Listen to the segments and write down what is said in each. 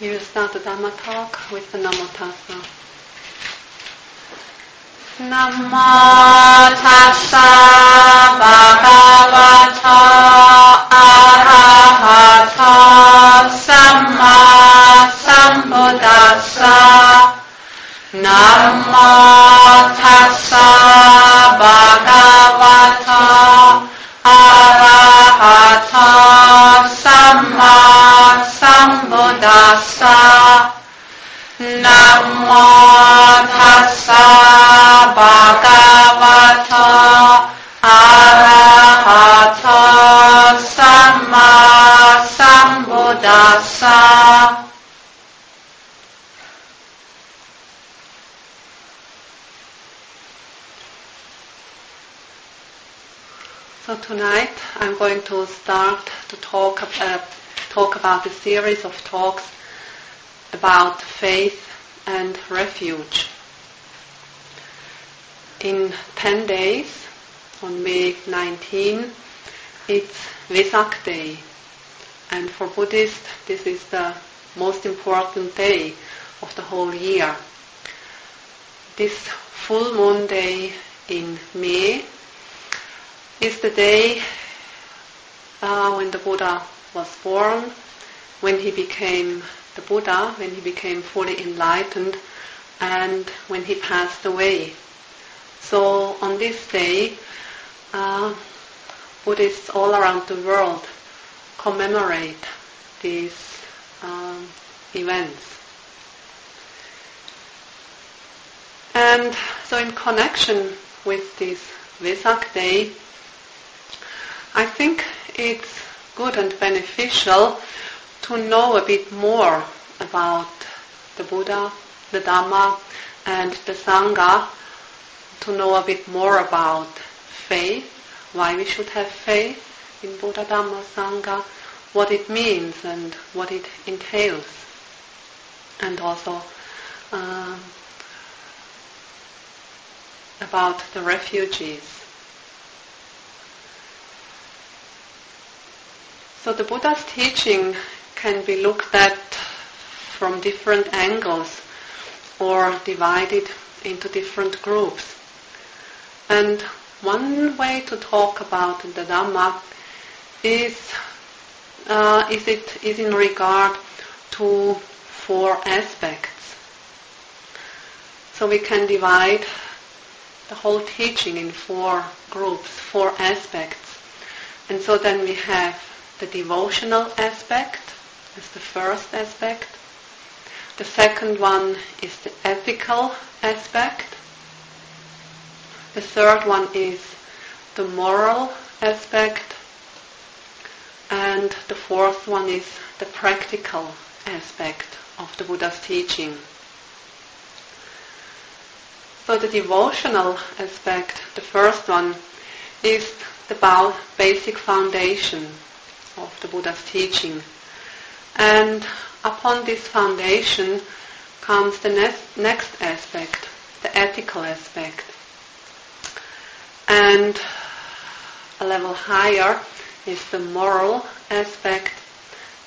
Will start the Dhamma talk with the Namo Tassa. Namo Tassa Bhagavato Arahato Samma Sambuddhassa Namo Tassa Bhagavato Arahato Samma Sambuddhassa Namo Tassa Bhagavato Arahato Samma So tonight I'm going to start to talk about, uh, talk about a series of talks about faith and refuge. In 10 days, on May 19, it's Vesak Day. And for Buddhists, this is the most important day of the whole year. This full moon day in May is the day uh, when the Buddha was born, when he became the Buddha, when he became fully enlightened, and when he passed away. So on this day, uh, Buddhists all around the world commemorate these um, events. And so in connection with this Vesak day, I think it's good and beneficial to know a bit more about the Buddha, the Dhamma, and the Sangha, to know a bit more about faith, why we should have faith in Buddha, Dhamma, Sangha, what it means and what it entails, and also um, about the refugees. So the Buddha's teaching can be looked at from different angles or divided into different groups. And one way to talk about the Dhamma is, uh, is, it, is in regard to four aspects. So we can divide the whole teaching in four groups, four aspects. And so then we have the devotional aspect is the first aspect. The second one is the ethical aspect. The third one is the moral aspect. And the fourth one is the practical aspect of the Buddha's teaching. So the devotional aspect, the first one, is the basic foundation of the Buddha's teaching. And upon this foundation comes the next, next aspect, the ethical aspect. And a level higher is the moral aspect,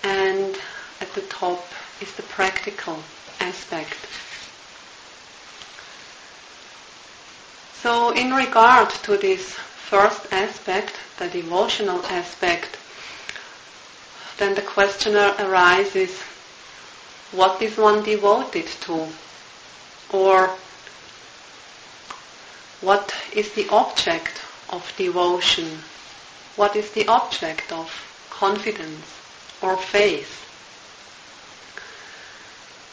and at the top is the practical aspect. So in regard to this first aspect, the devotional aspect, then the question arises, what is one devoted to? Or what is the object of devotion? What is the object of confidence or faith?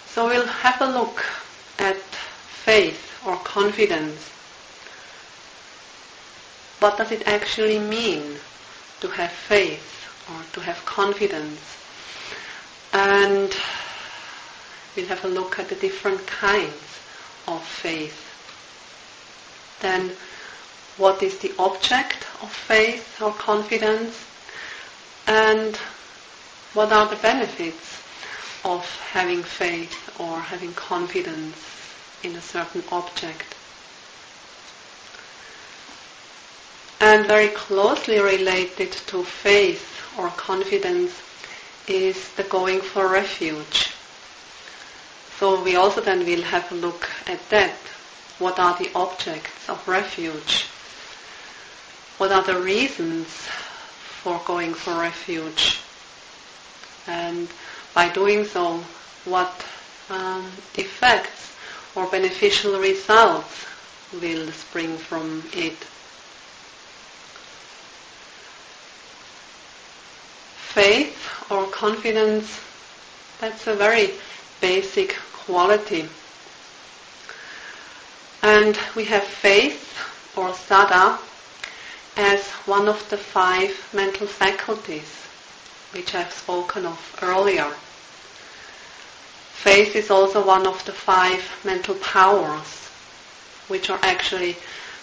So we'll have a look at faith or confidence. What does it actually mean to have faith? Or to have confidence. And we'll have a look at the different kinds of faith. Then what is the object of faith or confidence? And what are the benefits of having faith or having confidence in a certain object? And very closely related to faith or confidence is the going for refuge. So we also then will have a look at that. What are the objects of refuge? What are the reasons for going for refuge? And by doing so, what um, effects or beneficial results will spring from it? Faith or confidence, that's a very basic quality. And we have faith or saddha as one of the five mental faculties which I've spoken of earlier. Faith is also one of the five mental powers, which are actually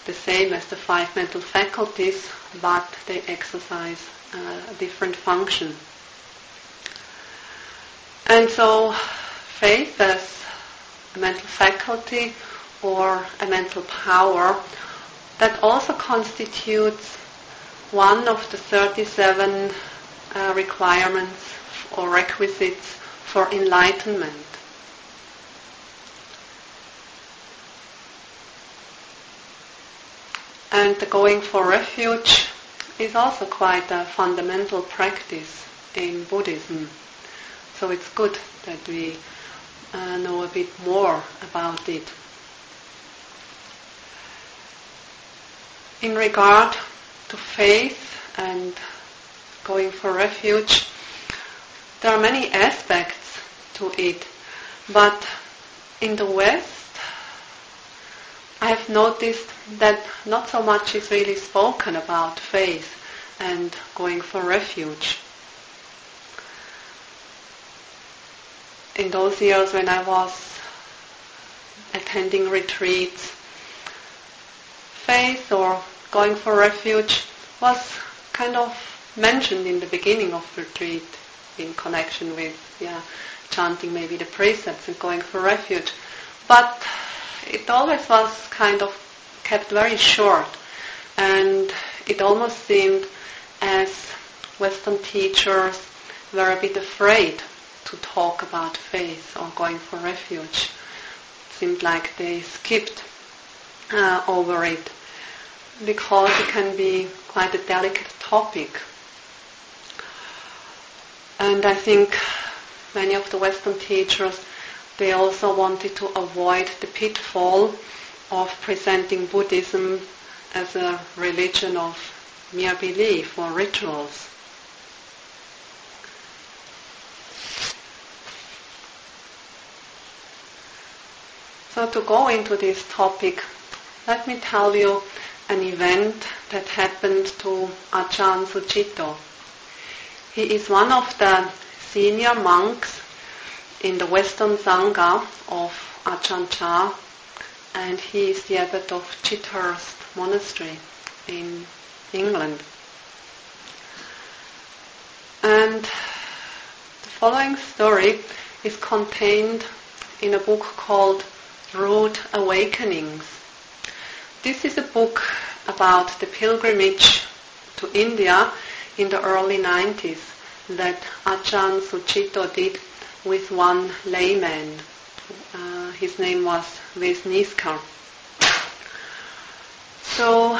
the same as the five mental faculties, but they exercise a different function. And so, faith as a mental faculty or a mental power that also constitutes one of the 37 uh, requirements or requisites for enlightenment. And going for refuge is also quite a fundamental practice in Buddhism. So it's good that we uh, know a bit more about it. In regard to faith and going for refuge. There are many aspects to it, but in the West, I have noticed that not so much is really spoken about faith and going for refuge. In those years when I was attending retreats, faith or going for refuge was kind of mentioned in the beginning of retreat in connection with yeah, chanting maybe the precepts and going for refuge. But it always was kind of kept very short and it almost seemed as Western teachers were a bit afraid to talk about faith or going for refuge. It seemed like they skipped uh, over it because it can be quite a delicate topic and I think many of the Western teachers, they also wanted to avoid the pitfall of presenting Buddhism as a religion of mere belief or rituals. So to go into this topic, let me tell you an event that happened to Ajahn Sucitto. He is one of the senior monks in the Western Sangha of Ajahn Chah and he is the abbot of Chithurst Monastery in England. And the following story is contained in a book called Rude Awakenings. This is a book about the pilgrimage to India in the early 90s that Ajahn Sucitto did with one layman. Uh, his name was Nick Scott. So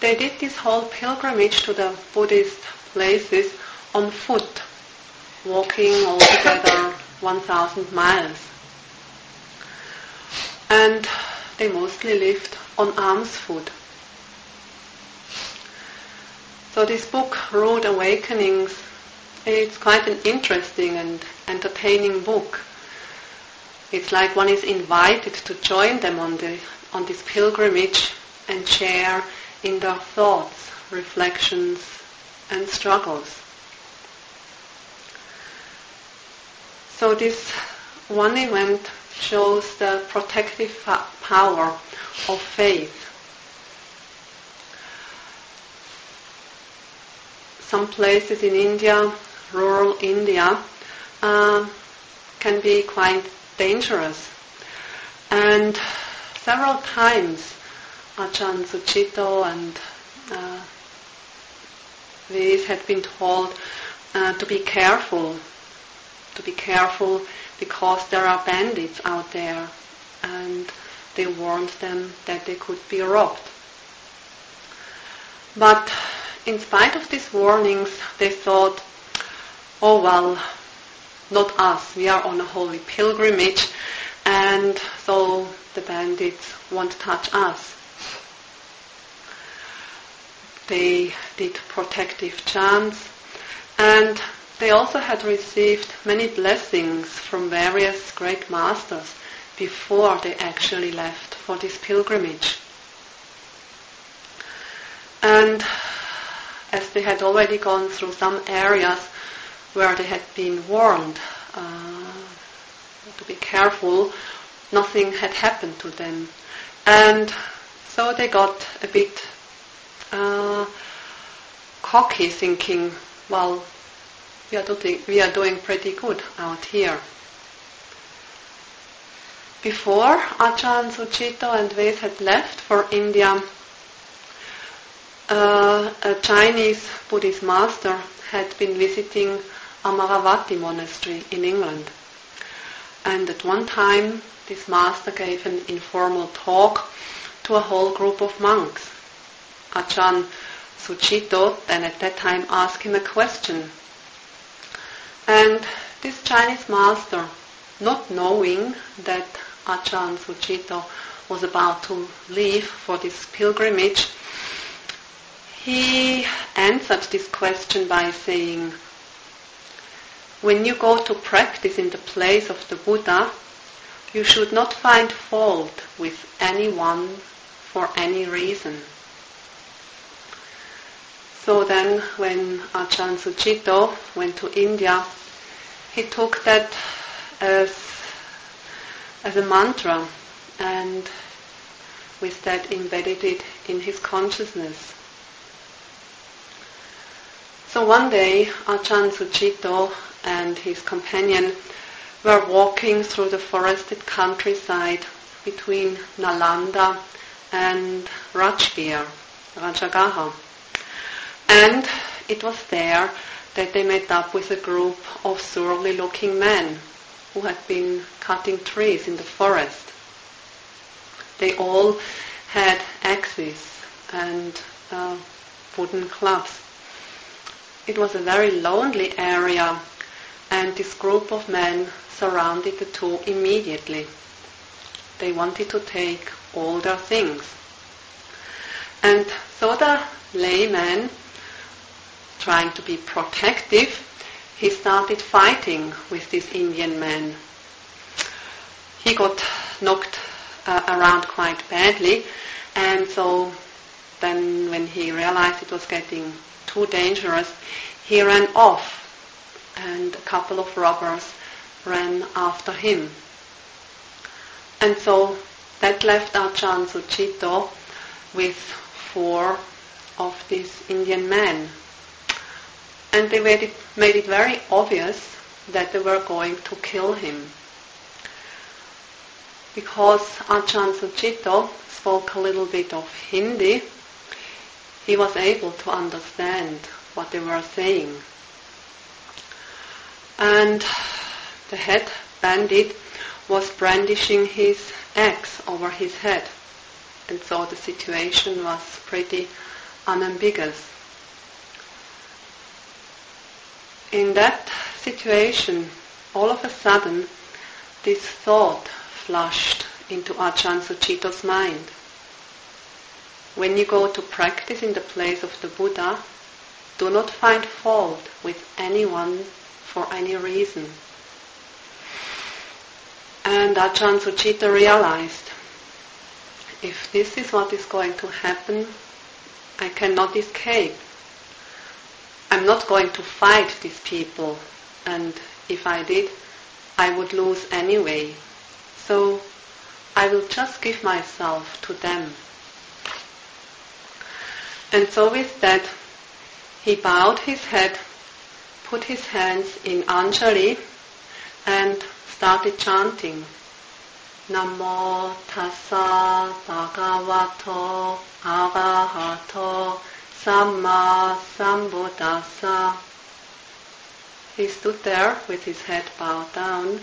they did this whole pilgrimage to the Buddhist places on foot, walking altogether 1,000 miles. And they mostly lived on alms food. So this book, Rude Awakenings, it's quite an interesting and entertaining book. It's like one is invited to join them on the on this pilgrimage and share in their thoughts, reflections, and struggles. So this one event shows the protective power of faith some places in India, rural India, uh, can be quite dangerous. And several times Ajahn Sucitto and uh, these had been told uh, to be careful, to be careful because there are bandits out there and they warned them that they could be robbed. But in spite of these warnings, they thought, oh well, not us, we are on a holy pilgrimage and so the bandits won't touch us. They did protective chants and they also had received many blessings from various great masters before they actually left for this pilgrimage. And as they had already gone through some areas where they had been warned uh, to be careful, nothing had happened to them. And so they got a bit uh, cocky, thinking, well, we are, doing, we are doing pretty good out here. Before Ajahn Sucitto and Veda had left for India, uh, a Chinese Buddhist master had been visiting Amaravati monastery in England. And at one time, this master gave an informal talk to a whole group of monks. Ajahn Sucitto then at that time asked him a question. And this Chinese master, not knowing that Ajahn Sucitto was about to leave for this pilgrimage, he answered this question by saying, when you go to practice in the place of the Buddha, you should not find fault with anyone for any reason. So then when Ajahn Sucitto went to India, he took that as, as a mantra and with that embedded it in his consciousness. One day, Ajahn Sucitto and his companion were walking through the forested countryside between Nalanda and Rajgir, Rajagaha. And it was there that they met up with a group of surly looking men who had been cutting trees in the forest. They all had axes and uh, wooden clubs. It was a very lonely area, and this group of men surrounded the two immediately. They wanted to take all their things. And so the layman, trying to be protective, he started fighting with this Indian man. He got knocked uh, around quite badly, and so then when he realized it was getting too dangerous, he ran off and a couple of robbers ran after him. And so that left Ajahn Sucitto with four of these Indian men. And they made it, made it very obvious that they were going to kill him. Because Ajahn Sucitto spoke a little bit of Hindi, he was able to understand what they were saying. And the head bandit was brandishing his axe over his head. And so the situation was pretty unambiguous. In that situation, all of a sudden, this thought flashed into Ajahn Sucitto's mind. When you go to practice in the place of the Buddha, do not find fault with anyone for any reason. And Ajahn Sucitto realized, if this is what is going to happen, I cannot escape. I'm not going to fight these people, and if I did, I would lose anyway. So I will just give myself to them. And so with that, he bowed his head, put his hands in Anjali, and started chanting. Namo tassa bhagavato arahato samma sambuddhassa. he stood there with his head bowed down,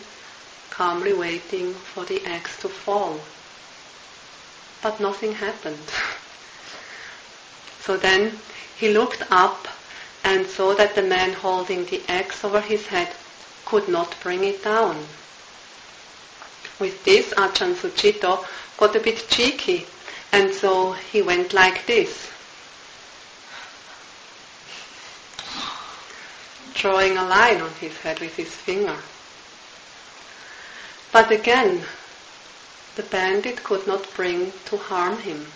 calmly waiting for the axe to fall. But nothing happened. so then he looked up and saw that the man holding the axe over his head could not bring it down. With this, Ajahn Sucitto got a bit cheeky, and so he went like this. drawing a line on his head with his finger. But again, the bandit could not bring to harm him.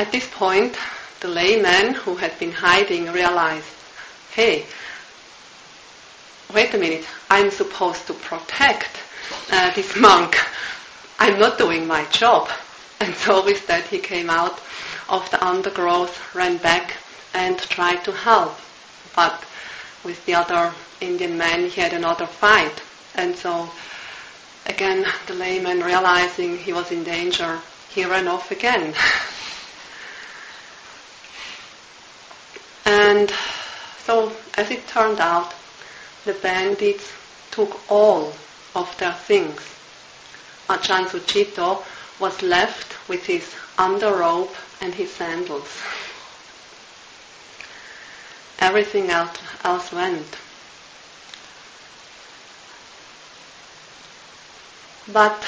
At this point, the layman who had been hiding realized, hey, wait a minute, I'm supposed to protect uh, this monk. I'm not doing my job. And so with that he came out of the undergrowth, ran back and tried to help. But with the other Indian man, he had another fight. And so, again, the layman, realizing he was in danger, he ran off again. and so, as it turned out, the bandits took all of their things. Ajahn Sucitto was left with his underrobe and his sandals everything else, else went. But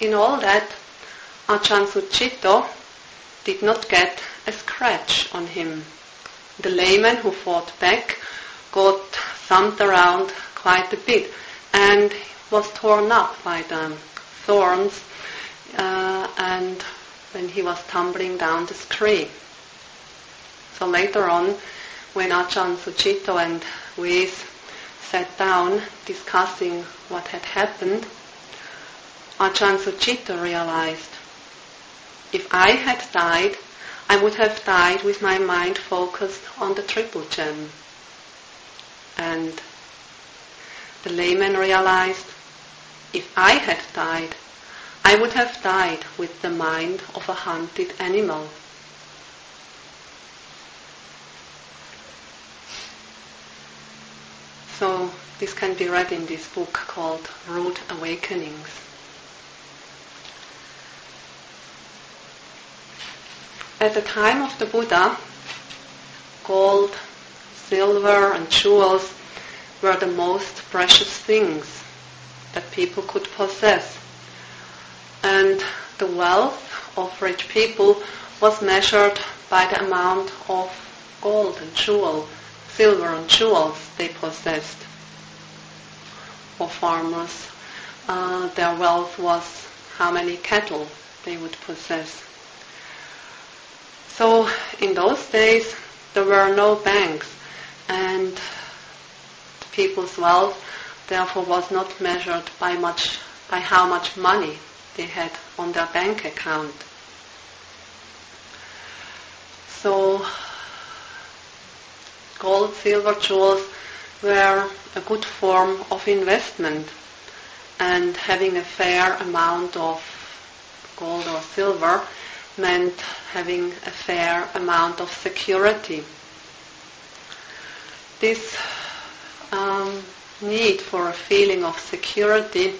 in all that, Ajahn Sucitto did not get a scratch on him. The layman who fought back got thumped around quite a bit and was torn up by the thorns uh, and when he was tumbling down the tree. So later on, when Ajahn Sucitto and Weiss sat down discussing what had happened, Ajahn Sucitto realized, if I had died, I would have died with my mind focused on the triple gem. And the layman realized, if I had died, I would have died with the mind of a hunted animal. So this can be read in this book called Rude Awakenings. At the time of the Buddha, gold, silver, and jewels were the most precious things that people could possess. And the wealth of rich people was measured by the amount of gold and jewel silver and jewels they possessed. For farmers, uh, their wealth was how many cattle they would possess. So in those days, there were no banks, and people's wealth therefore was not measured by much by how much money they had on their bank account. So gold, silver, jewels were a good form of investment and having a fair amount of gold or silver meant having a fair amount of security. This um, need for a feeling of security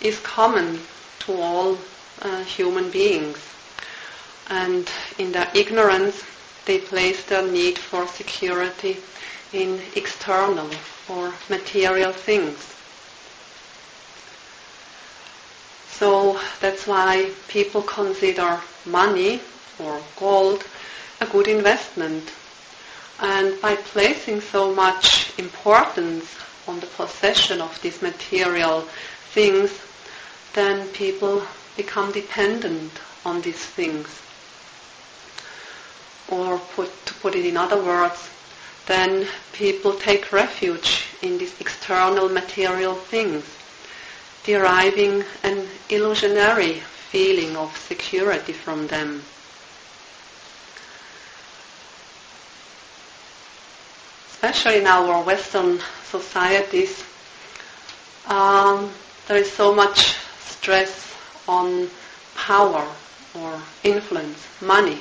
is common to all uh, human beings. And in their ignorance, they place their need for security in external or material things. So that's why people consider money or gold a good investment. And by placing so much importance on the possession of these material things, then people become dependent on these things or put, to put it in other words, then people take refuge in these external material things, deriving an illusionary feeling of security from them. Especially in our Western societies, um, there is so much stress on power or influence, money.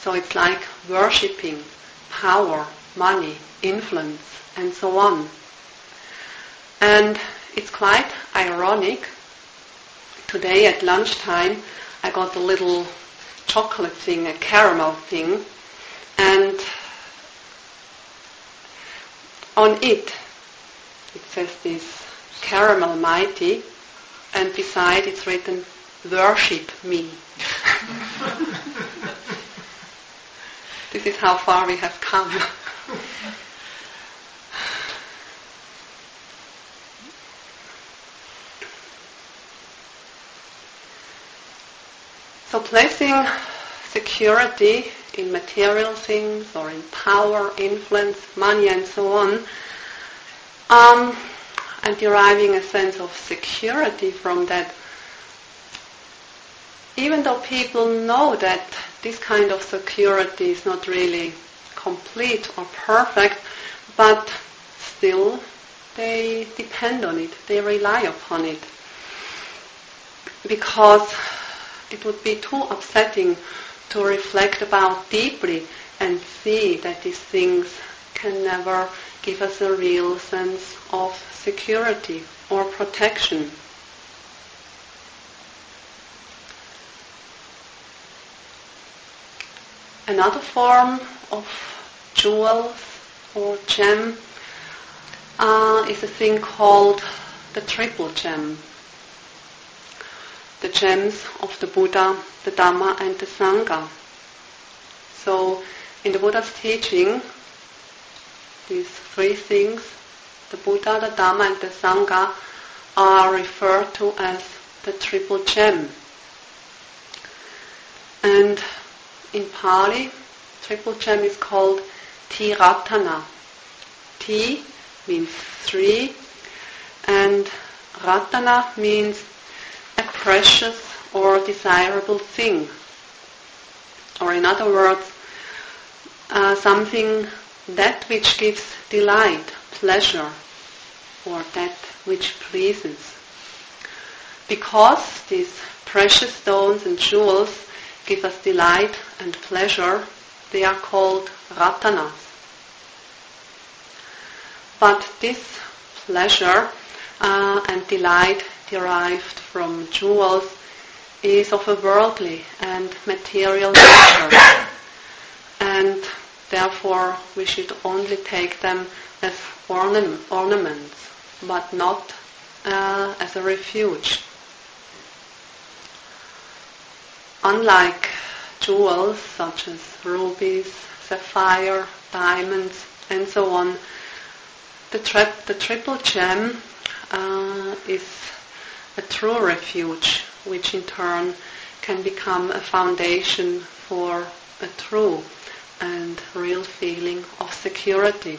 So it's like worshipping power money, influence, and so on. And it's quite ironic. Today at lunchtime, I got a little chocolate thing, a caramel thing, and on it, it says this caramel mighty, and beside it's written, worship me. this is how far we have come. so placing security in material things or in power, influence, money and so on, um, and deriving a sense of security from that even though people know that this kind of security is not really complete or perfect, but still they depend on it, they rely upon it. Because it would be too upsetting to reflect about deeply and see that these things can never give us a real sense of security or protection. Another form of jewels or gem uh, is a thing called the triple gem. The gems of the Buddha, the Dhamma and the Sangha. So in the Buddha's teaching, these three things, the Buddha, the Dhamma and the Sangha, are referred to as the triple gem. And in Pali, triple gem is called Tiratana. Ti means three, and Ratana means precious or desirable thing. Or in other words, uh, something that which gives delight, pleasure, or that which pleases. Because these precious stones and jewels give us delight and pleasure, they are called ratanas. But this pleasure uh, and delight derived from jewels is of a worldly and material nature. and therefore we should only take them as ornam- ornaments, but not uh, as a refuge. Unlike jewels such as rubies, sapphire, diamonds, and so on, the, tri- the triple gem uh, is a true refuge, which in turn can become a foundation for a true and real feeling of security.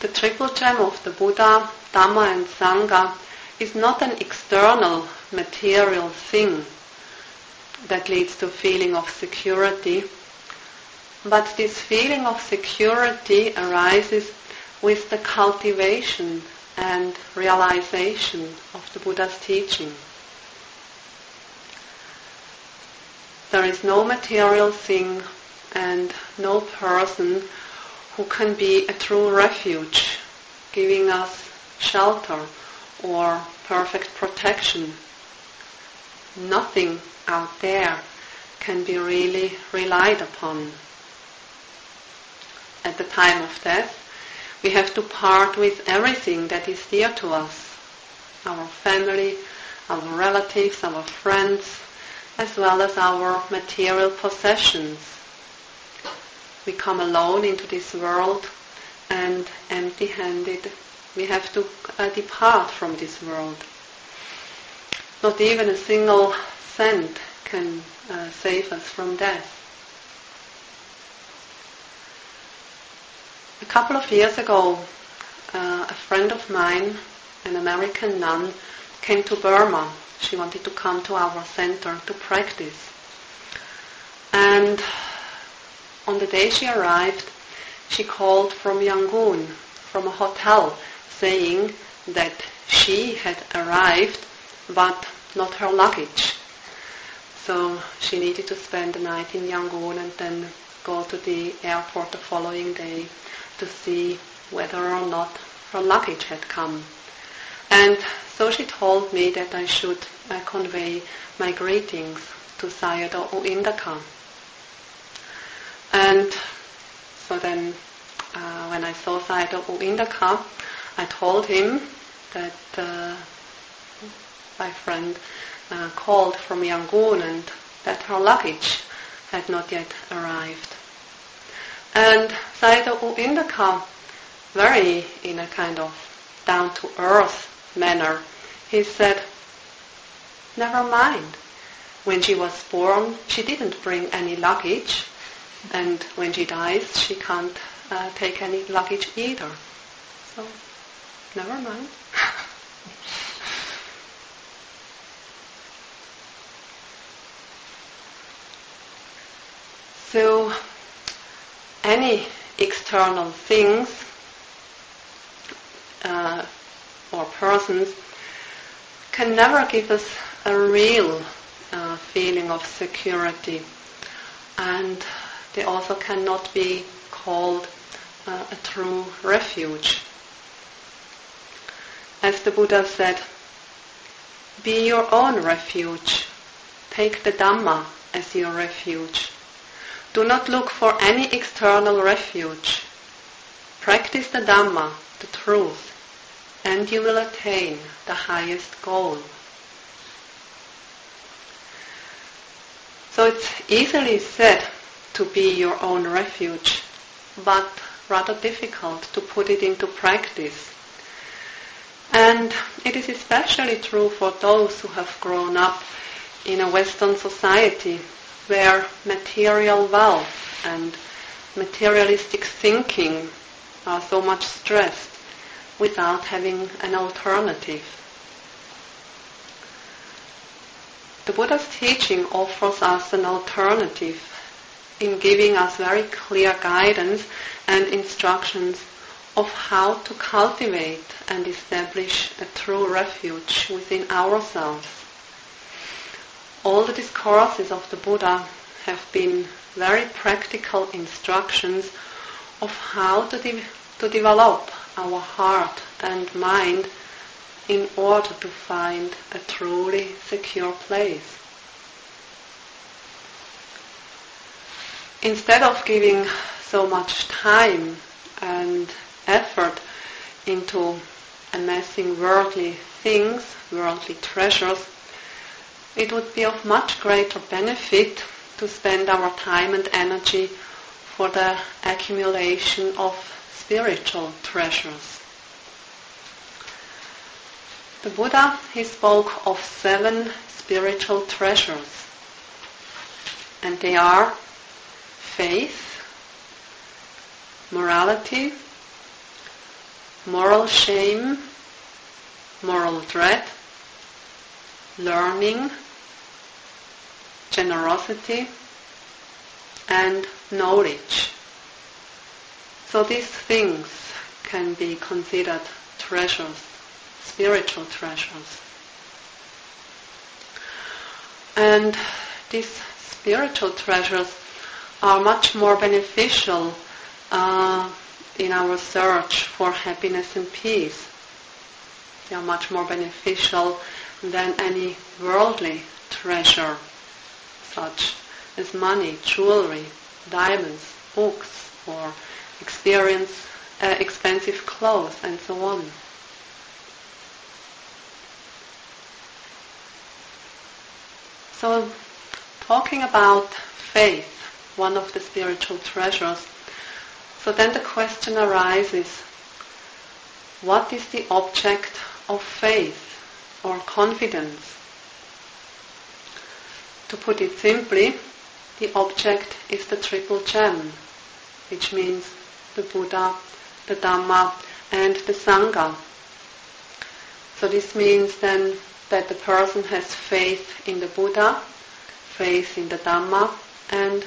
The triple gem of the Buddha, Dhamma and Sangha is not an external material thing that leads to feeling of security, but this feeling of security arises with the cultivation and realization of the Buddha's teaching. There is no material thing and no person who can be a true refuge, giving us shelter or perfect protection nothing out there can be really relied upon. At the time of death, we have to part with everything that is dear to us our family, our relatives, our friends, as well as our material possessions. We come alone into this world and empty handed. We have to uh, depart from this world. Not even a single cent can uh, save us from death. A couple of years ago, uh, a friend of mine, an American nun, came to Burma. She wanted to come to our center to practice. And on the day she arrived, she called from Yangon, from a hotel, saying that she had arrived, but not her luggage. So she needed to spend the night in Yangon and then go to the airport the following day to see whether or not her luggage had come. And so she told me that I should uh, convey my greetings to Sayadaw U Indaka. And so then uh, when I saw Sayadaw U Indaka, I told him that uh, my friend uh, called from Yangon and that her luggage had not yet arrived. And Sayadaw U Indaka, very in a kind of down-to-earth manner, he said, never mind. When she was born, she didn't bring any luggage, and when she dies, she can't uh, take any luggage either. So, never mind. so, any external things uh, or persons can never give us a real uh, feeling of security and they also cannot be called uh, a true refuge. As the Buddha said, be your own refuge. Take the Dhamma as your refuge. Do not look for any external refuge. Practice the Dhamma, the truth, and you will attain the highest goal. So it's easily said to be your own refuge, but rather difficult to put it into practice. And it is especially true for those who have grown up in a Western society where material wealth and materialistic thinking are so much stressed without having an alternative. The Buddha's teaching offers us an alternative in giving us very clear guidance and instructions of how to cultivate and establish a true refuge within ourselves. All the discourses of the Buddha have been very practical instructions of how to, de- to develop our heart and mind in order to find a truly secure place. Instead of giving so much time and effort into amassing worldly things, worldly treasures, it would be of much greater benefit to spend our time and energy for the accumulation of spiritual treasures. The Buddha, he spoke of seven spiritual treasures. And they are faith, morality, moral shame, moral dread, learning, generosity, and knowledge. So these things can be considered treasures, spiritual treasures. And these spiritual treasures are much more beneficial uh, in our search for happiness and peace. They are much more beneficial than any worldly treasure, such as money, jewelry, diamonds, books, or experience uh, expensive clothes, and so on. So, talking about faith, one of the spiritual treasures, so then the question arises, what is the object of faith or confidence? To put it simply, the object is the triple gem, which means the Buddha, the Dhamma, and the Sangha. So this means then that the person has faith in the Buddha, faith in the Dhamma, and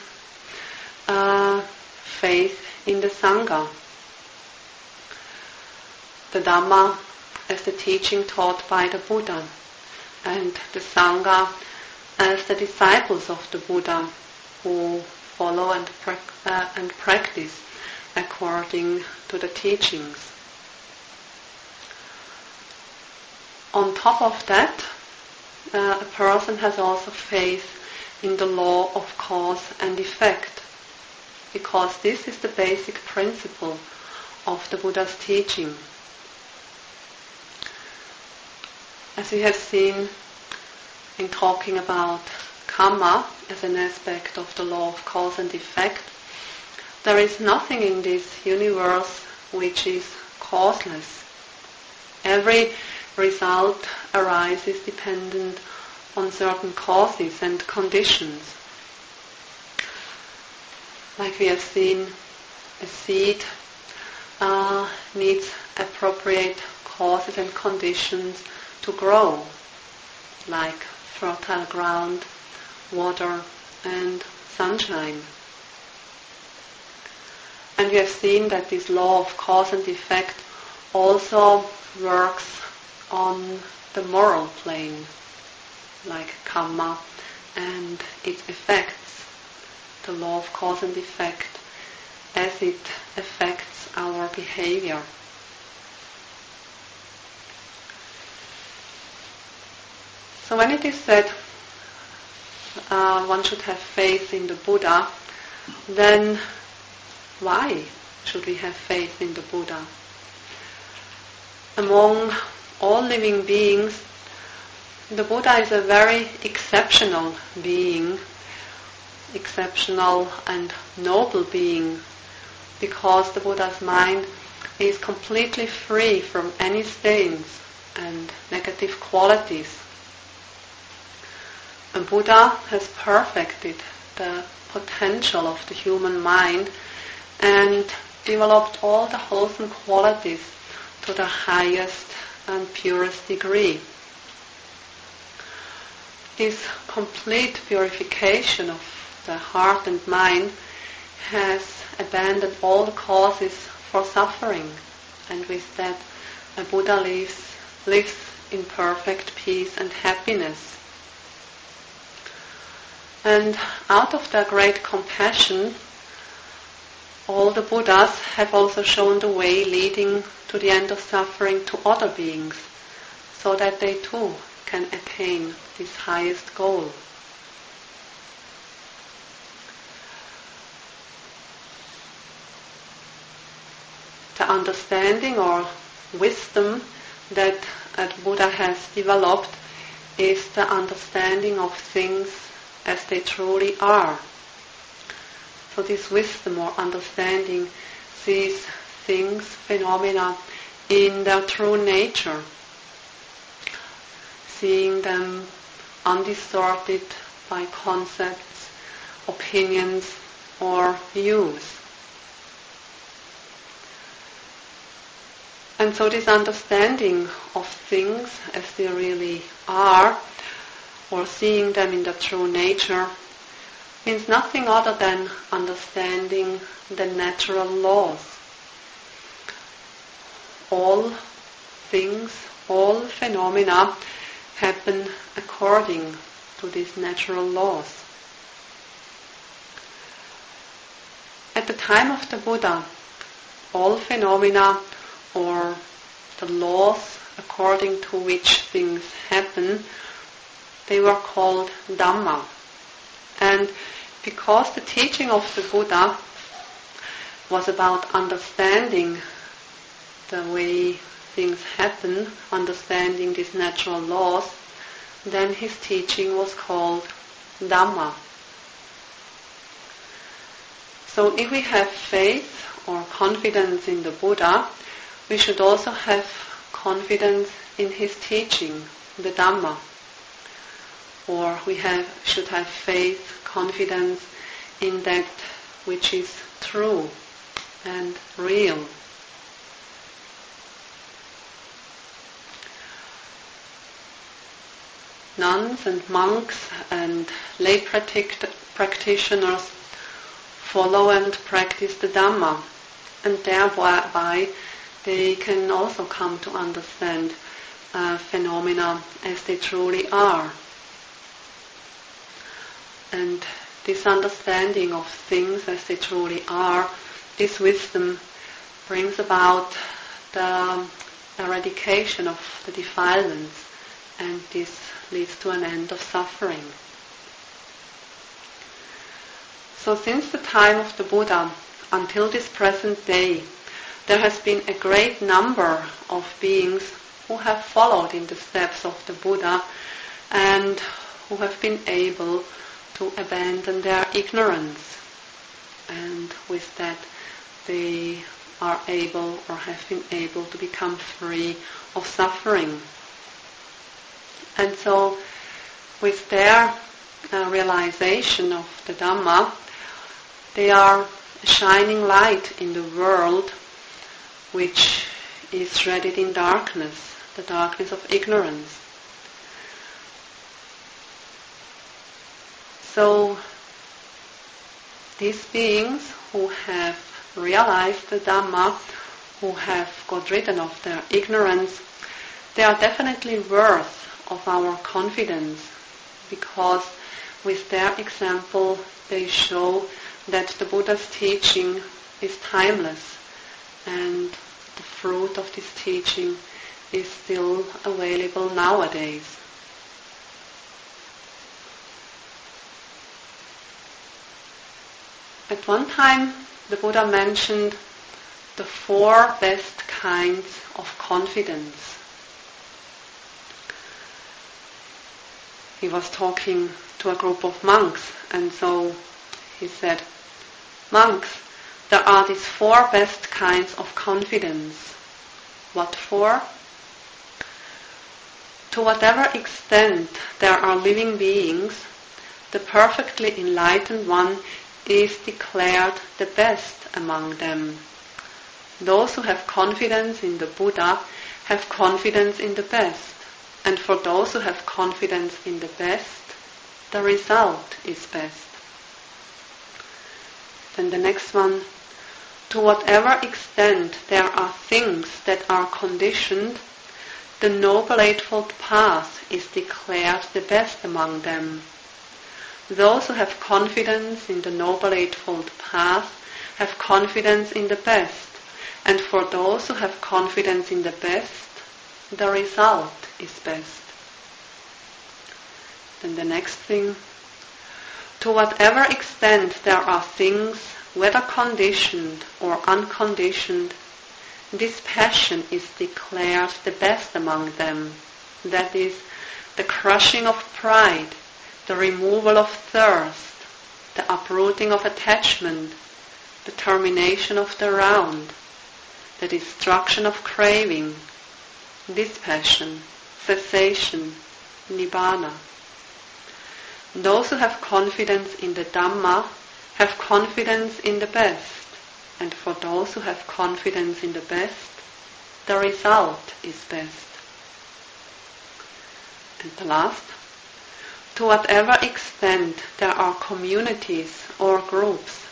uh, faith in the Sangha. The Dhamma as the teaching taught by the Buddha, and the Sangha as the disciples of the Buddha who follow and, uh, and practice according to the teachings. On top of that, uh, a person has also faith in the law of cause and effect, because this is the basic principle of the Buddha's teaching. As we have seen in talking about karma as an aspect of the law of cause and effect, there is nothing in this universe which is causeless. Every result arises dependent on certain causes and conditions. Like we have seen, a seed uh, needs appropriate causes and conditions to grow, like fertile ground, water, and sunshine. And we have seen that this law of cause and effect also works on the moral plane, like karma and its effects, the law of cause and effect, as it affects our behavior. So when it is said uh, one should have faith in the Buddha, then why should we have faith in the Buddha? Among all living beings, the Buddha is a very exceptional being, exceptional and noble being, because the Buddha's mind is completely free from any stains and negative qualities. A Buddha has perfected the potential of the human mind and developed all the wholesome qualities to the highest and purest degree. This complete purification of the heart and mind has abandoned all the causes for suffering and with that a Buddha lives, lives in perfect peace and happiness. And out of their great compassion, all the Buddhas have also shown the way leading to the end of suffering to other beings, so that they too can attain this highest goal. The understanding or wisdom that Buddha has developed is the understanding of things as they truly are. So this wisdom or understanding sees things, phenomena in their true nature, seeing them undistorted by concepts, opinions, or views. And so this understanding of things as they really are or seeing them in their true nature means nothing other than understanding the natural laws. All things, all phenomena happen according to these natural laws. At the time of the Buddha, all phenomena or the laws according to which things happen they were called Dhamma. And because the teaching of the Buddha was about understanding the way things happen, understanding these natural laws, then his teaching was called Dhamma. So if we have faith or confidence in the Buddha, we should also have confidence in his teaching, the Dhamma or we have, should have faith, confidence in that which is true and real. Nuns and monks and lay practitioners follow and practice the Dhamma, and thereby they can also come to understand uh, phenomena as they truly are and this understanding of things as they truly are, this wisdom brings about the eradication of the defilements and this leads to an end of suffering. So since the time of the Buddha until this present day, there has been a great number of beings who have followed in the steps of the Buddha and who have been able to abandon their ignorance. And with that, they are able or have been able to become free of suffering. And so, with their uh, realization of the Dhamma, they are a shining light in the world which is shrouded in darkness, the darkness of ignorance. So, these beings who have realized the Dhamma, who have got rid of their ignorance, they are definitely worth of our confidence because with their example they show that the Buddha's teaching is timeless and the fruit of this teaching is still available nowadays. At one time, the Buddha mentioned the four best kinds of confidence. He was talking to a group of monks, and so he said, Monks, there are these four best kinds of confidence. What for? To whatever extent there are living beings, the perfectly enlightened one is declared the best among them. Those who have confidence in the Buddha have confidence in the best. And for those who have confidence in the best, the result is best. Then the next one, to whatever extent there are things that are conditioned, the Noble Eightfold Path is declared the best among them. Those who have confidence in the Noble Eightfold Path have confidence in the best, and for those who have confidence in the best, the result is best. Then the next thing, to whatever extent there are things, whether conditioned or unconditioned, dispassion is declared the best among them. That is, the crushing of pride, the removal of thirst, the uprooting of attachment, the termination of the round, the destruction of craving, dispassion, cessation, nibbana. Those who have confidence in the Dhamma have confidence in the best, and for those who have confidence in the best, the result is best. And the last, to whatever extent there are communities or groups,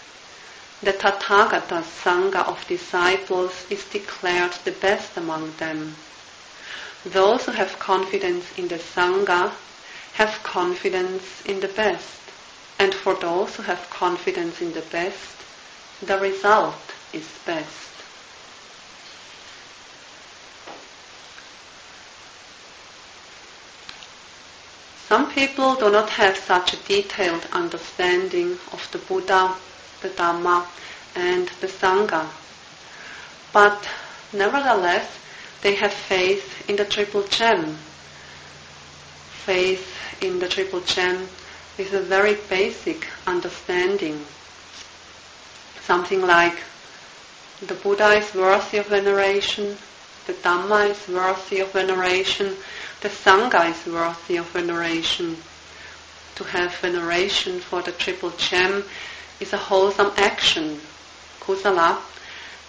the Tathagata's Sangha of disciples is declared the best among them. Those who have confidence in the Sangha have confidence in the best. And for those who have confidence in the best, the result is best. Some people do not have such a detailed understanding of the Buddha, the Dhamma, and the Sangha. But nevertheless, they have faith in the Triple Gem. Faith in the Triple Gem is a very basic understanding. Something like the Buddha is worthy of veneration, the Dhamma is worthy of veneration, the Sangha is worthy of veneration. To have veneration for the Triple Gem is a wholesome action, kusala,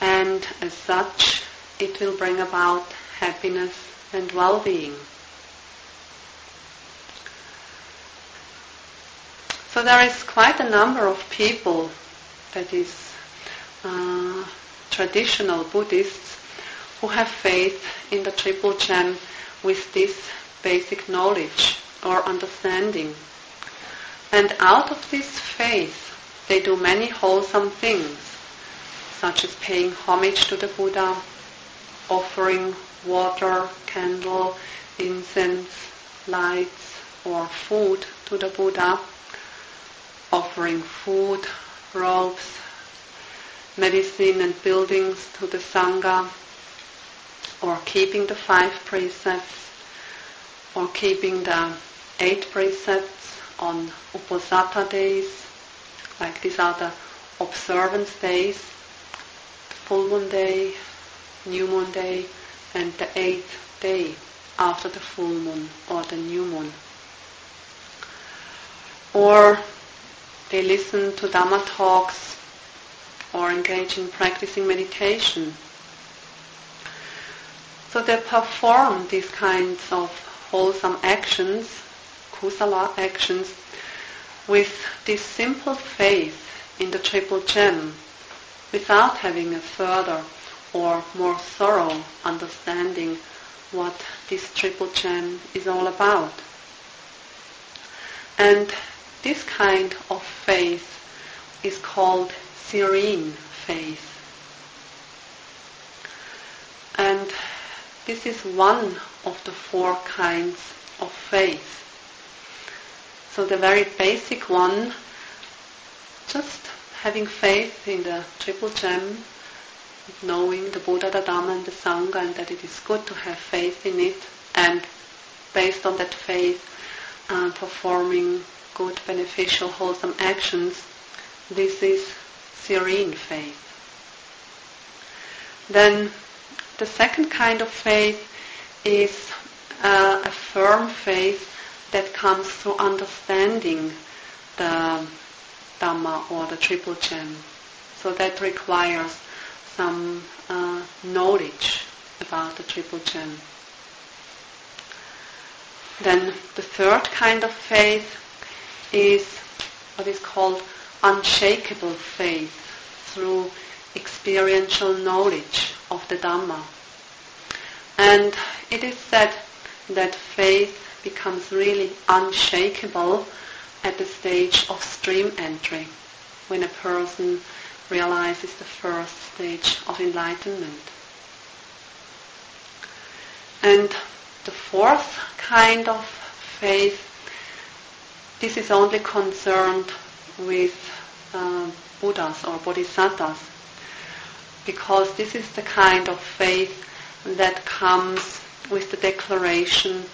and as such it will bring about happiness and well-being. So there is quite a number of people, that is, uh, traditional Buddhists, who have faith in the Triple Gem with this basic knowledge or understanding. And out of this faith, they do many wholesome things, such as paying homage to the Buddha, offering water, candle, incense, lights, or food to the Buddha, offering food, robes, medicine and buildings to the Sangha, or keeping the five precepts, or keeping the eight precepts on Uposatha days, like these are the observance days, full moon day, new moon day, and the eighth day after the full moon or the new moon. Or they listen to Dhamma talks or engage in practicing meditation. So they perform these kinds of wholesome actions, kusala actions, with this simple faith in the Triple Gem without having a further or more thorough understanding what this Triple Gem is all about. And this kind of faith is called serene faith. And this is one of the four kinds of faith. So the very basic one, just having faith in the Triple Gem, knowing the Buddha, the Dhamma and the Sangha and that it is good to have faith in it and based on that faith uh, performing good, beneficial, wholesome actions, this is serene faith. Then the second kind of faith is uh, a firm faith that comes through understanding the Dhamma or the Triple Gem. So that requires some uh, knowledge about the Triple Gem. Then the third kind of faith is what is called unshakable faith through experiential knowledge of the Dhamma. And it is said that faith becomes really unshakable at the stage of stream entry, when a person realizes the first stage of enlightenment. And the fourth kind of faith this is only concerned with uh, Buddhas or Bodhisattvas because this is the kind of faith that comes with the declaration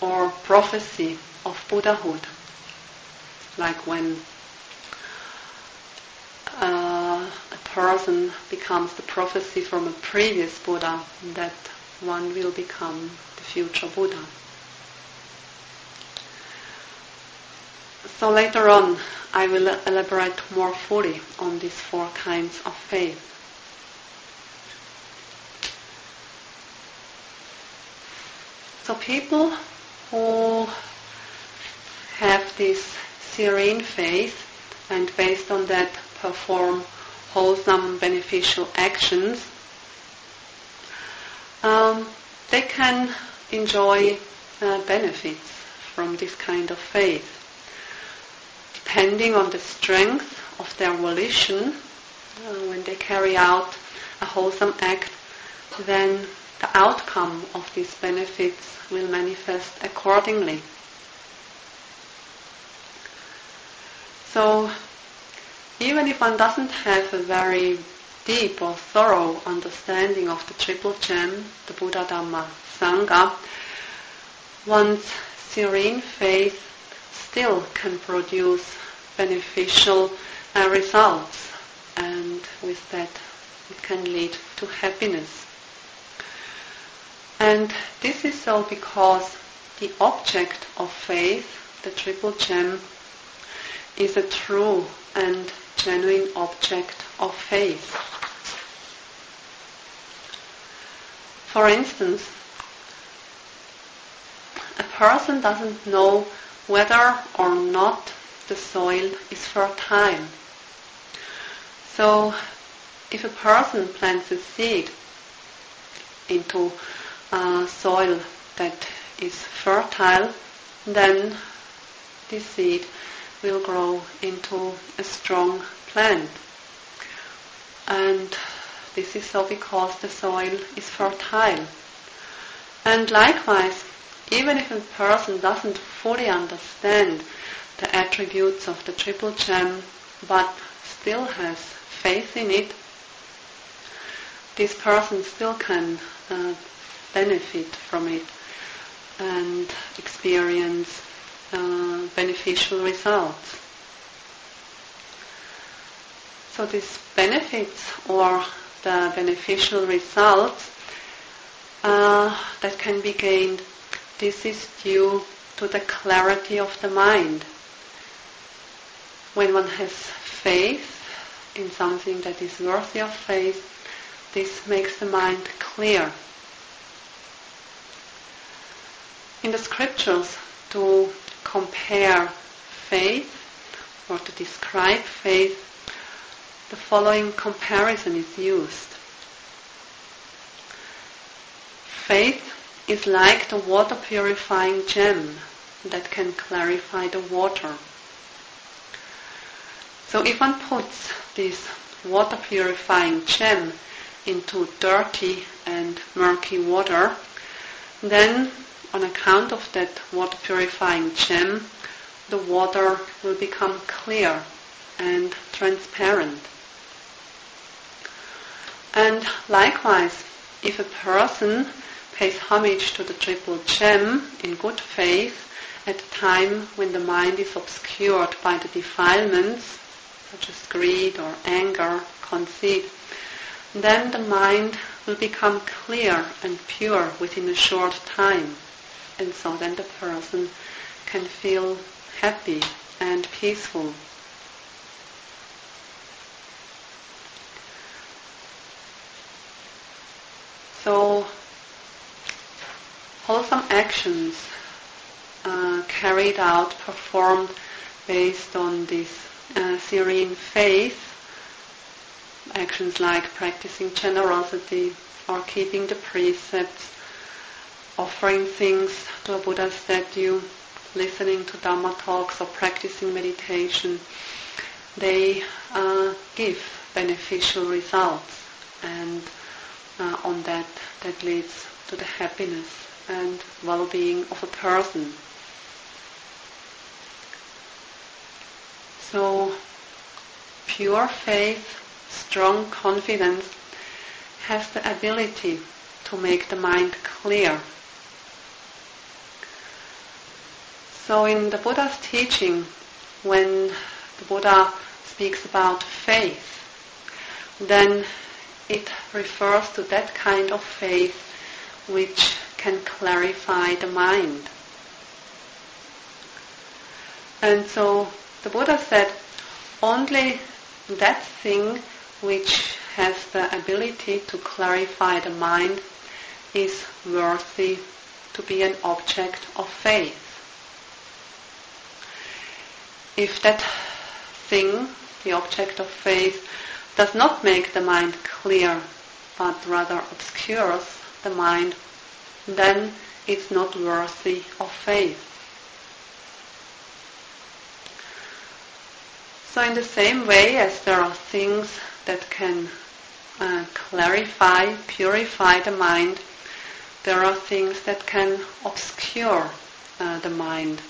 or prophecy of Buddhahood. Like when uh, a person becomes the prophecy from a previous Buddha that one will become the future Buddha. So later on, I will elaborate more fully on these four kinds of faith. So people who have this serene faith and based on that perform wholesome beneficial actions, um, they can enjoy uh, benefits from this kind of faith. Depending on the strength of their volition, uh, when they carry out a wholesome act, then the outcome of these benefits will manifest accordingly. So, even if one doesn't have a very deep or thorough understanding of the Triple Gem, the Buddha Dhamma Sangha, one's serene faith still can produce beneficial uh, results and with that it can lead to happiness. And this is so because the object of faith, the triple gem, is a true and genuine object of faith. For instance, a person doesn't know whether or not the soil is fertile. So if a person plants a seed into a soil that is fertile, then this seed will grow into a strong plant. And this is so because the soil is fertile. And likewise, even if a person doesn't fully understand the attributes of the triple gem, but still has faith in it, this person still can uh, benefit from it and experience uh, beneficial results. So these benefits or the beneficial results uh, that can be gained, this is due to the clarity of the mind. When one has faith in something that is worthy of faith, this makes the mind clear. In the scriptures, to compare faith or to describe faith, the following comparison is used. Faith is like the water purifying gem that can clarify the water. So if one puts this water purifying gem into dirty and murky water, then on account of that water purifying gem, the water will become clear and transparent. And likewise, if a person pays homage to the triple gem in good faith at a time when the mind is obscured by the defilements, such as greed or anger, conceit, then the mind will become clear and pure within a short time. And so then the person can feel happy and peaceful. So, wholesome actions uh, carried out, performed based on this uh, serene faith, actions like practicing generosity or keeping the precepts, offering things to a Buddha statue, listening to Dharma talks or practicing meditation, they uh, give beneficial results and uh, on that that leads to the happiness and well-being of a person. So pure faith, strong confidence has the ability to make the mind clear. So in the Buddha's teaching, when the Buddha speaks about faith, then it refers to that kind of faith which can clarify the mind. And so the Buddha said only that thing which has the ability to clarify the mind is worthy to be an object of faith. If that thing, the object of faith, does not make the mind clear, but rather obscures the mind, then it's not worthy of faith. So in the same way as there are things that can uh, clarify, purify the mind, there are things that can obscure uh, the mind.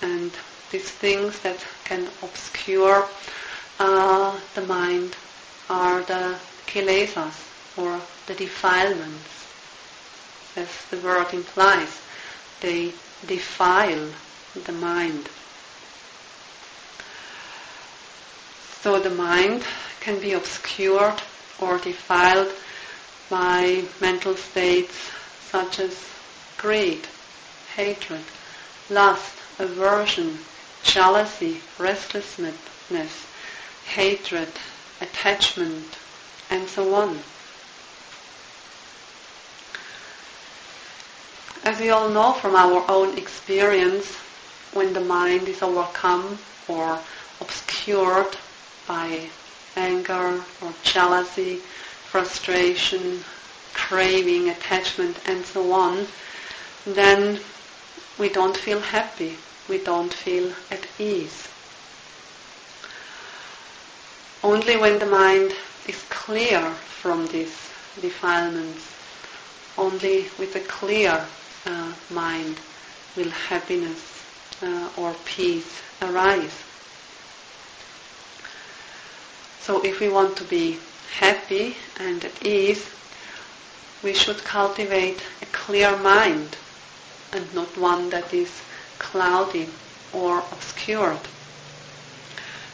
And these things that can obscure uh, the mind are the kilesas or the defilements. As the word implies, they defile the mind. So the mind can be obscured or defiled by mental states such as greed, hatred, lust, aversion, jealousy, restlessness, hatred, attachment, and so on. As we all know from our own experience, when the mind is overcome or obscured by anger or jealousy, frustration, craving, attachment, and so on, then we don't feel happy. We don't feel at ease. Only when the mind is clear from these defilements, only with a clear uh, mind will happiness uh, or peace arise. So if we want to be happy and at ease, we should cultivate a clear mind and not one that is cloudy or obscured.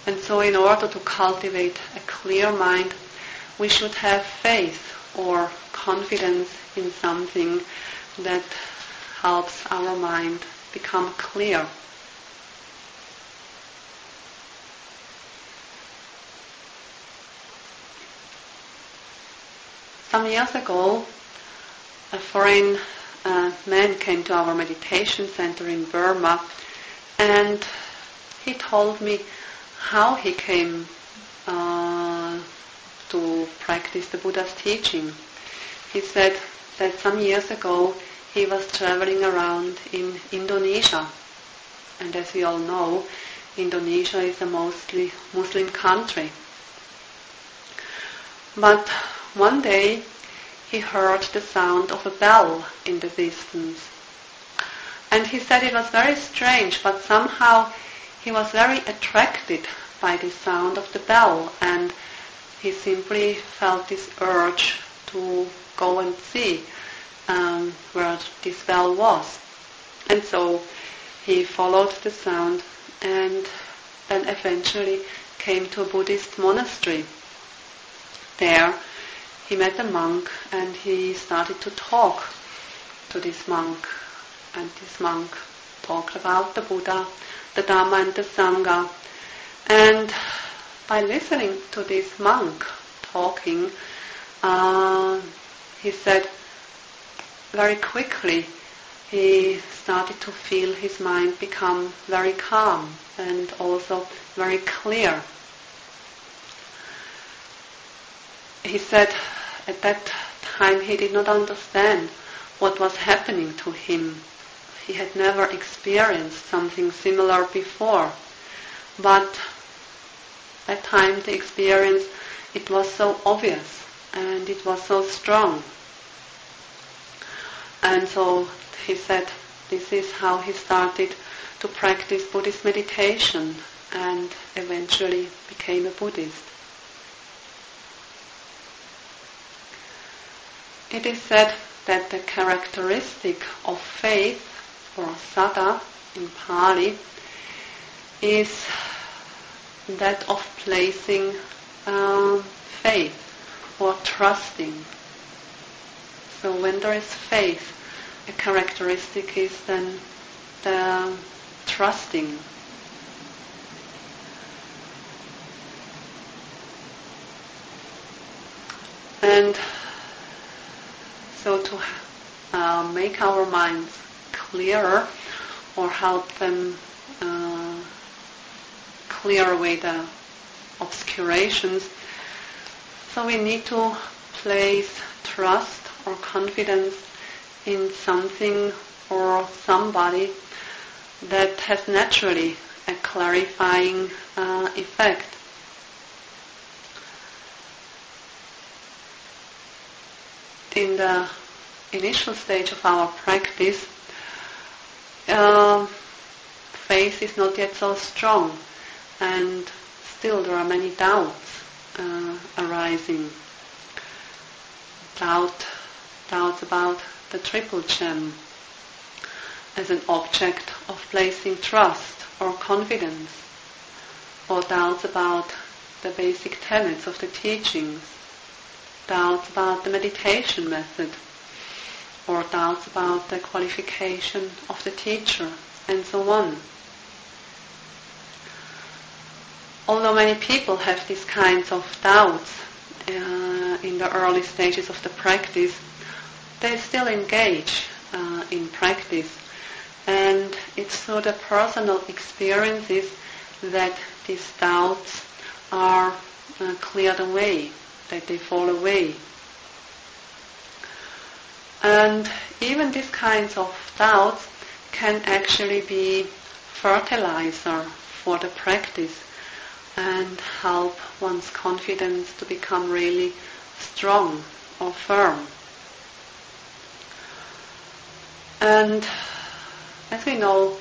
And so in order to cultivate a clear mind, we should have faith or confidence in something that helps our mind become clear. Some years ago, a foreign uh, man came to our meditation center in Burma and he told me how he came uh, to practice the Buddha's teaching. He said that some years ago he was traveling around in Indonesia. And as we all know, Indonesia is a mostly Muslim country. But one day he heard the sound of a bell in the distance. And he said it was very strange, but somehow he was very attracted by the sound of the bell and he simply felt this urge to go and see um, where this bell was. And so he followed the sound and then eventually came to a Buddhist monastery. There he met a monk and he started to talk to this monk. And this monk talked about the Buddha, the Dharma and the Sangha. And by listening to this monk talking, uh, he said very quickly he started to feel his mind become very calm and also very clear. He said at that time he did not understand what was happening to him. He had never experienced something similar before. But that time the experience, it was so obvious and it was so strong. And so he said this is how he started to practice Buddhist meditation and eventually became a Buddhist. It is said that the characteristic of faith, or saddha in Pali, is that of placing um, faith or trusting. So when there is faith, a characteristic is then the trusting. And so to uh, make our minds clearer or help them uh, clear away the obscurations, so we need to place trust or confidence in something or somebody that has naturally a clarifying uh, effect. In the initial stage of our practice, uh, faith is not yet so strong, and still there are many doubts uh, arising. Doubt, doubts about the triple gem as an object of placing trust or confidence, or doubts about the basic tenets of the teachings doubts about the meditation method or doubts about the qualification of the teacher and so on. Although many people have these kinds of doubts uh, in the early stages of the practice, they still engage uh, in practice. And it's through the personal experiences that these doubts are uh, cleared away that they fall away. And even these kinds of doubts can actually be fertilizer for the practice and help one's confidence to become really strong or firm. And as we know,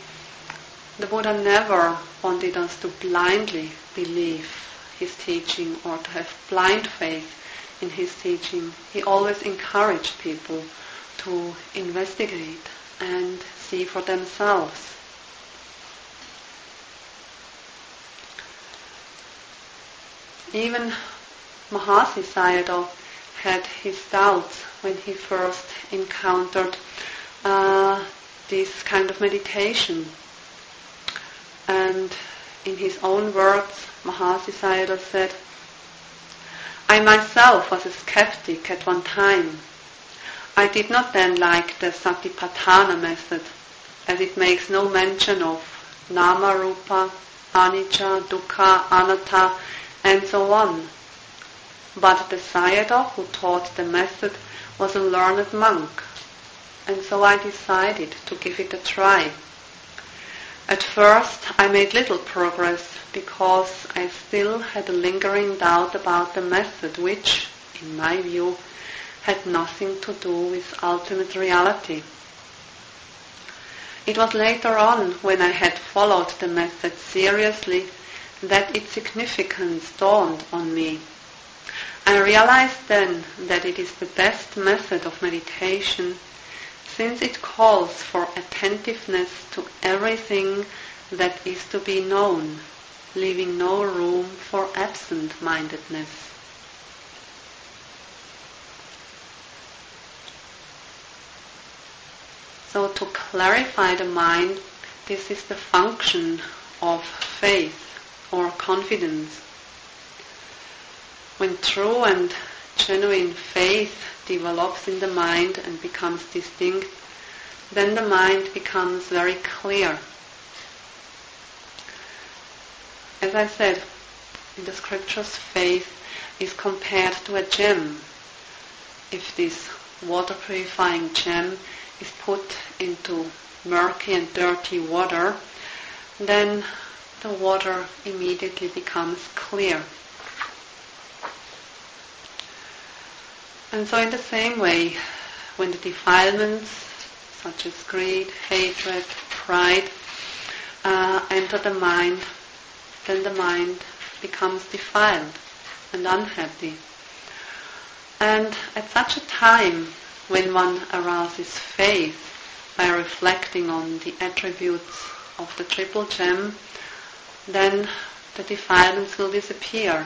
the Buddha never wanted us to blindly believe his teaching or to have blind faith in his teaching. He always encouraged people to investigate and see for themselves. Even Mahasi Sayadaw had his doubts when he first encountered uh, this kind of meditation. And in his own words, Mahasi Sayadaw said, I myself was a skeptic at one time. I did not then like the Satipatthana method, as it makes no mention of Nama Rupa, Anicca, Dukkha, Anatta, and so on. But the Sayadaw who taught the method was a learned monk, and so I decided to give it a try. At first I made little progress because I still had a lingering doubt about the method which, in my view, had nothing to do with ultimate reality. It was later on, when I had followed the method seriously, that its significance dawned on me. I realized then that it is the best method of meditation since it calls for attentiveness to everything that is to be known, leaving no room for absent-mindedness. So to clarify the mind, this is the function of faith or confidence. When true and genuine faith develops in the mind and becomes distinct, then the mind becomes very clear. As I said, in the scriptures, faith is compared to a gem. If this water purifying gem is put into murky and dirty water, then the water immediately becomes clear. And so in the same way, when the defilements such as greed, hatred, pride uh, enter the mind, then the mind becomes defiled and unhappy. And at such a time, when one arouses faith by reflecting on the attributes of the triple gem, then the defilements will disappear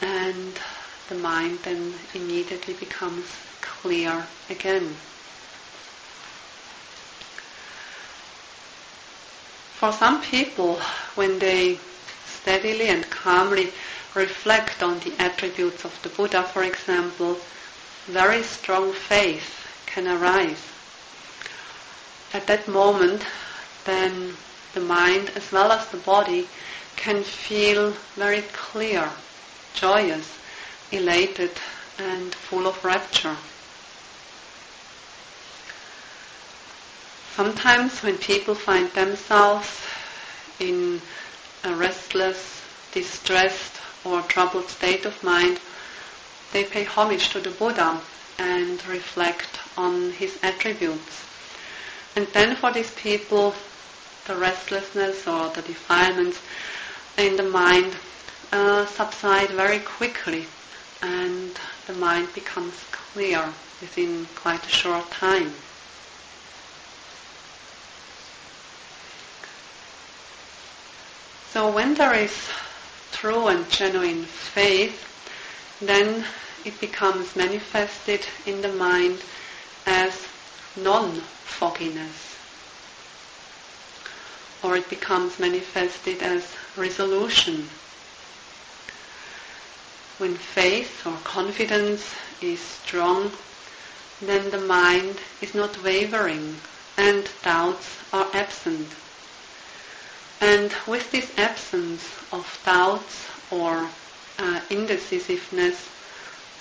and the mind then immediately becomes clear again. For some people, when they steadily and calmly reflect on the attributes of the Buddha, for example, very strong faith can arise. At that moment, then the mind as well as the body can feel very clear, joyous, elated, and full of rapture. Sometimes when people find themselves in a restless, distressed, or troubled state of mind, they pay homage to the Buddha and reflect on his attributes. And then for these people, the restlessness or the defilements in the mind uh, subside very quickly and the mind becomes clear within quite a short time. So when there is true and genuine faith, then it becomes manifested in the mind as non-fogginess or it becomes manifested as resolution. When faith or confidence is strong, then the mind is not wavering and doubts are absent. And with this absence of doubts or uh, indecisiveness,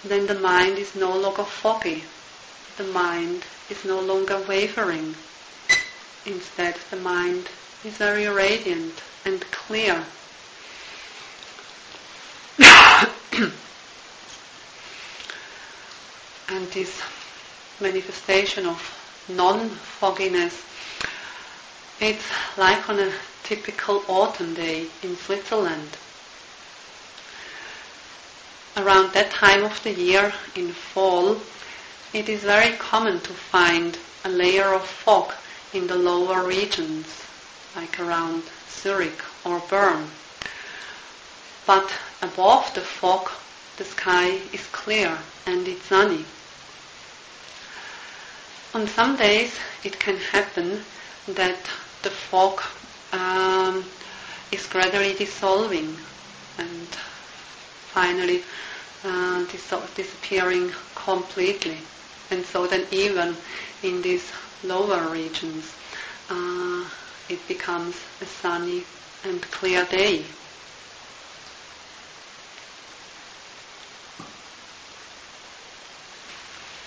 then the mind is no longer foggy. The mind is no longer wavering. Instead, the mind is very radiant and clear. and this manifestation of non-fogginess, it's like on a typical autumn day in Switzerland. Around that time of the year, in fall, it is very common to find a layer of fog in the lower regions, like around Zurich or Bern. But above the fog, the sky is clear and it's sunny. On some days it can happen that the fog um, is gradually dissolving and finally uh, dis- disappearing completely. And so then even in these lower regions, uh, it becomes a sunny and clear day.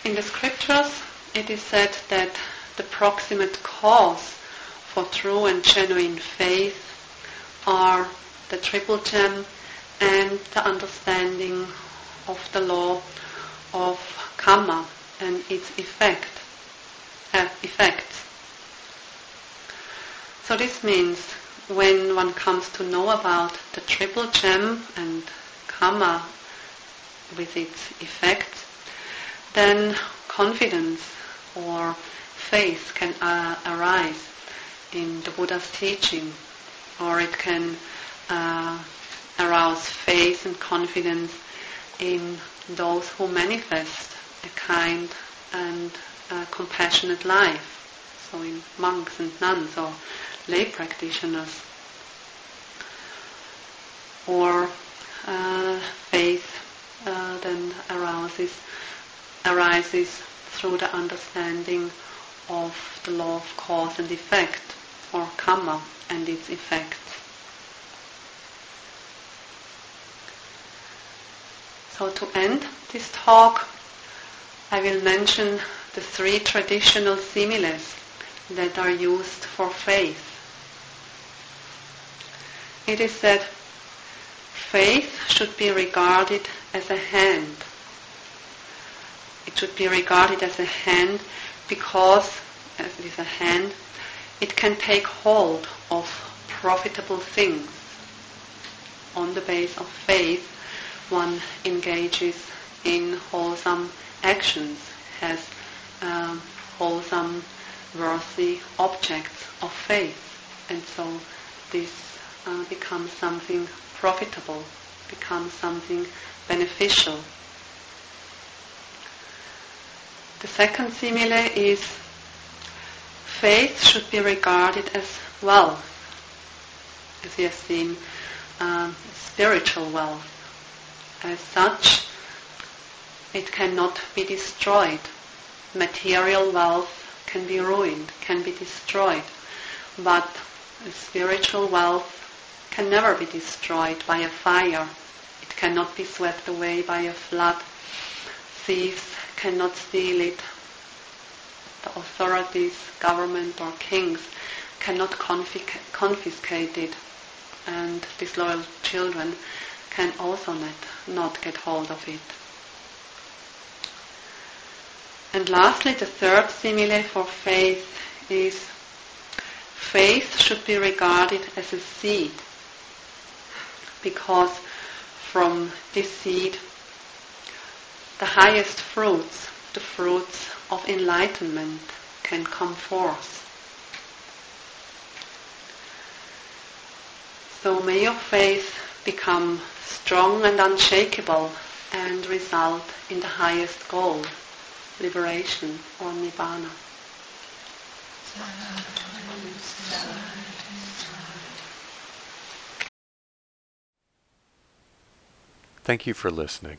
In the scriptures, it is said that the proximate cause for true and genuine faith are the triple gem and the understanding of the law of karma and its effect, uh, effects. So this means when one comes to know about the triple gem and karma with its effects, then confidence or faith can uh, arise in the Buddha's teaching, or it can uh, arouse faith and confidence in those who manifest a kind and uh, compassionate life, so in monks and nuns or lay practitioners. Or uh, faith uh, then arises, arises through the understanding of the law of cause and effect, or karma and its effects. So to end this talk, I will mention the three traditional similes that are used for faith. It is said faith should be regarded as a hand. Should be regarded as a hand because, as it is a hand, it can take hold of profitable things. On the base of faith, one engages in wholesome actions, has um, wholesome, worthy objects of faith. And so this uh, becomes something profitable, becomes something beneficial. The second simile is faith should be regarded as wealth, as we have seen, um, spiritual wealth. As such, it cannot be destroyed. Material wealth can be ruined, can be destroyed, but spiritual wealth can never be destroyed by a fire. It cannot be swept away by a flood. Thieves cannot steal it. The authorities, government or kings cannot confisc- confiscate it. And disloyal children can also not, not get hold of it. And lastly, the third simile for faith is faith should be regarded as a seed because from this seed the highest fruits, the fruits of enlightenment, can come forth. So may your faith become strong and unshakable and result in the highest goal liberation or nibbana. Thank you for listening.